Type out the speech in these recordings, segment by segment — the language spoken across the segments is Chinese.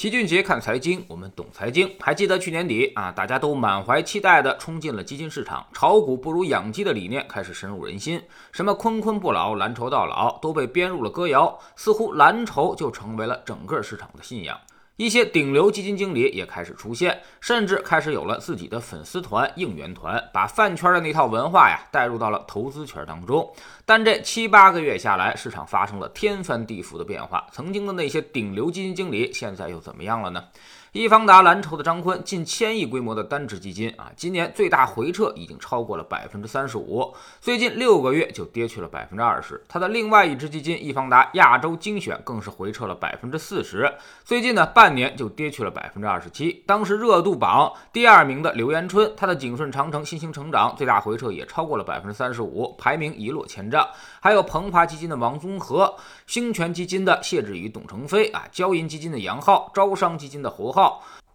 齐俊杰看财经，我们懂财经。还记得去年底啊，大家都满怀期待的冲进了基金市场，炒股不如养鸡的理念开始深入人心。什么坤坤不老，蓝筹到老，都被编入了歌谣，似乎蓝筹就成为了整个市场的信仰。一些顶流基金经理也开始出现，甚至开始有了自己的粉丝团、应援团，把饭圈的那套文化呀带入到了投资圈当中。但这七八个月下来，市场发生了天翻地覆的变化。曾经的那些顶流基金经理，现在又怎么样了呢？易方达蓝筹的张坤，近千亿规模的单只基金啊，今年最大回撤已经超过了百分之三十五，最近六个月就跌去了百分之二十。他的另外一只基金易方达亚洲精选更是回撤了百分之四十，最近呢半年就跌去了百分之二十七。当时热度榜第二名的刘延春，他的景顺长城新兴成长最大回撤也超过了百分之三十五，排名一落千丈。还有鹏华基金的王宗和，兴全基金的谢志宇、董成飞啊，交银基金的杨浩，招商基金的侯浩。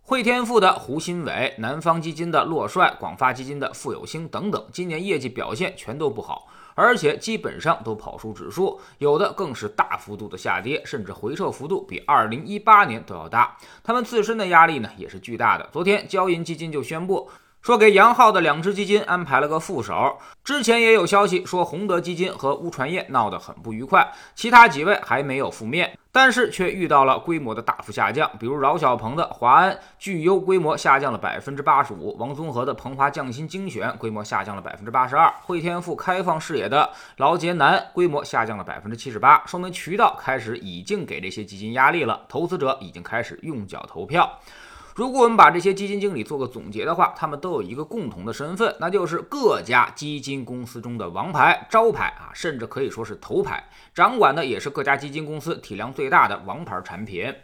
汇添富的胡鑫伟，南方基金的骆帅，广发基金的傅有兴等等，今年业绩表现全都不好，而且基本上都跑输指数，有的更是大幅度的下跌，甚至回撤幅度比二零一八年都要大。他们自身的压力呢也是巨大的。昨天交银基金就宣布。说给杨浩的两只基金安排了个副手。之前也有消息说洪德基金和乌传业闹得很不愉快，其他几位还没有覆面，但是却遇到了规模的大幅下降。比如饶小鹏的华安聚优规模下降了百分之八十五，王综合的鹏华匠心精选规模下降了百分之八十二，汇添富开放视野的劳杰南规模下降了百分之七十八，说明渠道开始已经给这些基金压力了，投资者已经开始用脚投票。如果我们把这些基金经理做个总结的话，他们都有一个共同的身份，那就是各家基金公司中的王牌、招牌啊，甚至可以说是头牌，掌管的也是各家基金公司体量最大的王牌产品。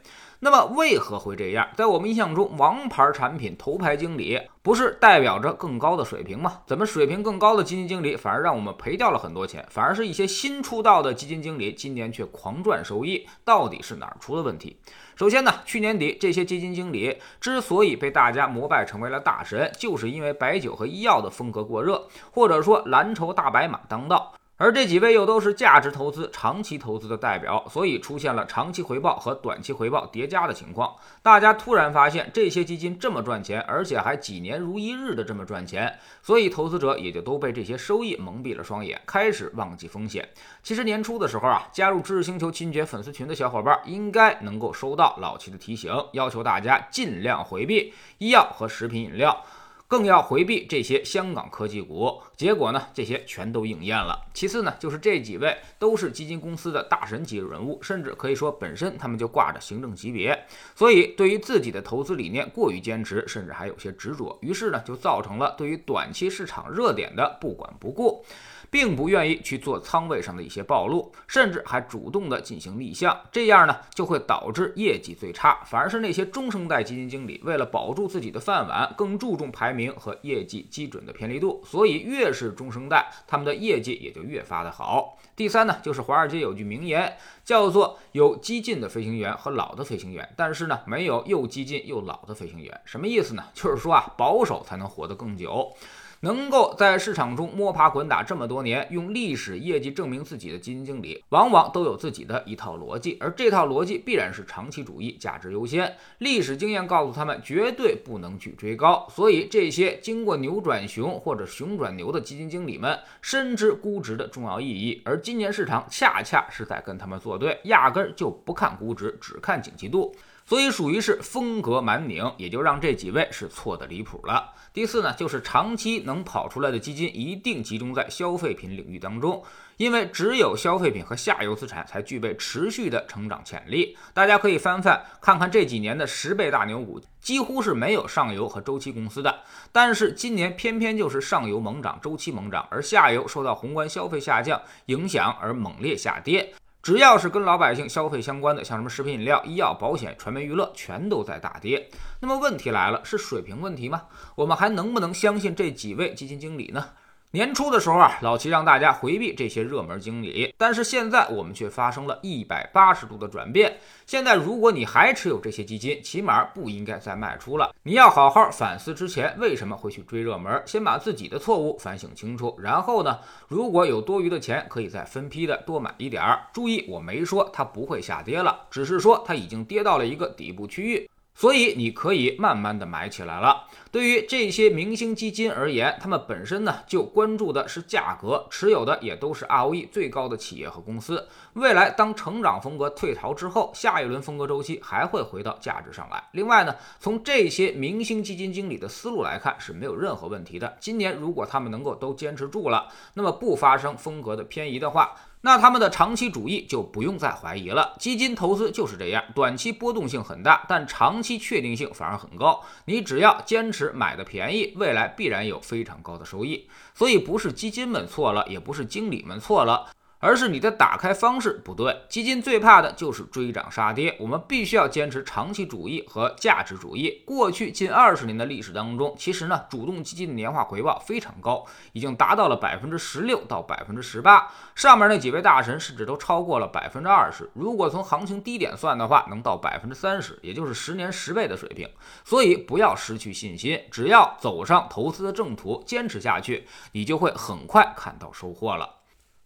那么为何会这样？在我们印象中，王牌产品头牌经理不是代表着更高的水平吗？怎么水平更高的基金经理反而让我们赔掉了很多钱？反而是一些新出道的基金经理今年却狂赚收益，到底是哪儿出了问题？首先呢，去年底这些基金经理之所以被大家膜拜成为了大神，就是因为白酒和医药的风格过热，或者说蓝筹大白马当道。而这几位又都是价值投资、长期投资的代表，所以出现了长期回报和短期回报叠加的情况。大家突然发现这些基金这么赚钱，而且还几年如一日的这么赚钱，所以投资者也就都被这些收益蒙蔽了双眼，开始忘记风险。其实年初的时候啊，加入知识星球亲爵粉丝群的小伙伴应该能够收到老齐的提醒，要求大家尽量回避医药和食品饮料。更要回避这些香港科技股，结果呢，这些全都应验了。其次呢，就是这几位都是基金公司的大神级人物，甚至可以说本身他们就挂着行政级别，所以对于自己的投资理念过于坚持，甚至还有些执着，于是呢，就造成了对于短期市场热点的不管不顾。并不愿意去做仓位上的一些暴露，甚至还主动的进行立项，这样呢就会导致业绩最差。反而是那些中生代基金经理，为了保住自己的饭碗，更注重排名和业绩基准的偏离度，所以越是中生代，他们的业绩也就越发的好。第三呢，就是华尔街有句名言，叫做有激进的飞行员和老的飞行员，但是呢没有又激进又老的飞行员。什么意思呢？就是说啊，保守才能活得更久。能够在市场中摸爬滚打这么多年，用历史业绩证明自己的基金经理，往往都有自己的一套逻辑，而这套逻辑必然是长期主义、价值优先。历史经验告诉他们，绝对不能去追高。所以，这些经过牛转熊或者熊转牛的基金经理们，深知估值的重要意义。而今年市场恰恰是在跟他们作对，压根儿就不看估值，只看景气度。所以属于是风格蛮拧，也就让这几位是错的离谱了。第四呢，就是长期能跑出来的基金一定集中在消费品领域当中，因为只有消费品和下游资产才具备持续的成长潜力。大家可以翻翻看看这几年的十倍大牛股，几乎是没有上游和周期公司的，但是今年偏偏就是上游猛涨，周期猛涨，而下游受到宏观消费下降影响而猛烈下跌。只要是跟老百姓消费相关的，像什么食品饮料、医药、保险、传媒娱乐，全都在大跌。那么问题来了，是水平问题吗？我们还能不能相信这几位基金经理呢？年初的时候啊，老齐让大家回避这些热门经理，但是现在我们却发生了一百八十度的转变。现在如果你还持有这些基金，起码不应该再卖出了。你要好好反思之前为什么会去追热门，先把自己的错误反省清楚。然后呢，如果有多余的钱，可以再分批的多买一点儿。注意，我没说它不会下跌了，只是说它已经跌到了一个底部区域。所以你可以慢慢的买起来了。对于这些明星基金而言，他们本身呢就关注的是价格，持有的也都是 ROE 最高的企业和公司。未来当成长风格退潮之后，下一轮风格周期还会回到价值上来。另外呢，从这些明星基金经理的思路来看是没有任何问题的。今年如果他们能够都坚持住了，那么不发生风格的偏移的话。那他们的长期主义就不用再怀疑了。基金投资就是这样，短期波动性很大，但长期确定性反而很高。你只要坚持买的便宜，未来必然有非常高的收益。所以不是基金们错了，也不是经理们错了。而是你的打开方式不对。基金最怕的就是追涨杀跌，我们必须要坚持长期主义和价值主义。过去近二十年的历史当中，其实呢，主动基金的年化回报非常高，已经达到了百分之十六到百分之十八。上面那几位大神甚至都超过了百分之二十。如果从行情低点算的话，能到百分之三十，也就是十年十倍的水平。所以不要失去信心，只要走上投资的正途，坚持下去，你就会很快看到收获了。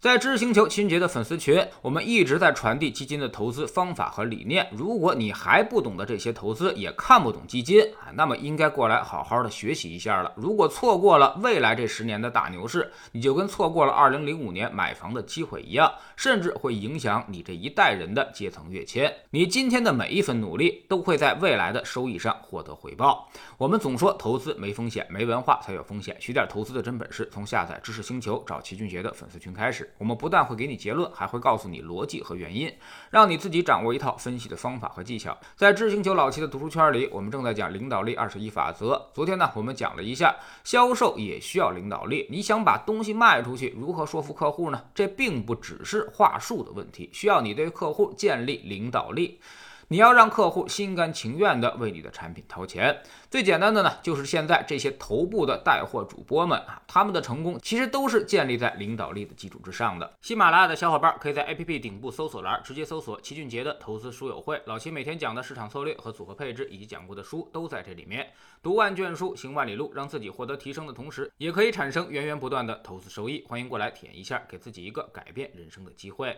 在知识星球秦杰的粉丝群，我们一直在传递基金的投资方法和理念。如果你还不懂得这些投资，也看不懂基金，那么应该过来好好的学习一下了。如果错过了未来这十年的大牛市，你就跟错过了二零零五年买房的机会一样，甚至会影响你这一代人的阶层跃迁。你今天的每一分努力，都会在未来的收益上获得回报。我们总说投资没风险，没文化才有风险。学点投资的真本事，从下载知识星球找齐俊杰的粉丝群开始。我们不但会给你结论，还会告诉你逻辑和原因，让你自己掌握一套分析的方法和技巧。在知星球老七的读书圈里，我们正在讲领导力二十一法则。昨天呢，我们讲了一下销售也需要领导力。你想把东西卖出去，如何说服客户呢？这并不只是话术的问题，需要你对客户建立领导力。你要让客户心甘情愿地为你的产品掏钱。最简单的呢，就是现在这些头部的带货主播们啊，他们的成功其实都是建立在领导力的基础之上的。喜马拉雅的小伙伴可以在 APP 顶部搜索栏直接搜索齐俊杰的投资书友会，老齐每天讲的市场策略和组合配置以及讲过的书都在这里面。读万卷书，行万里路，让自己获得提升的同时，也可以产生源源不断的投资收益。欢迎过来体验一下，给自己一个改变人生的机会。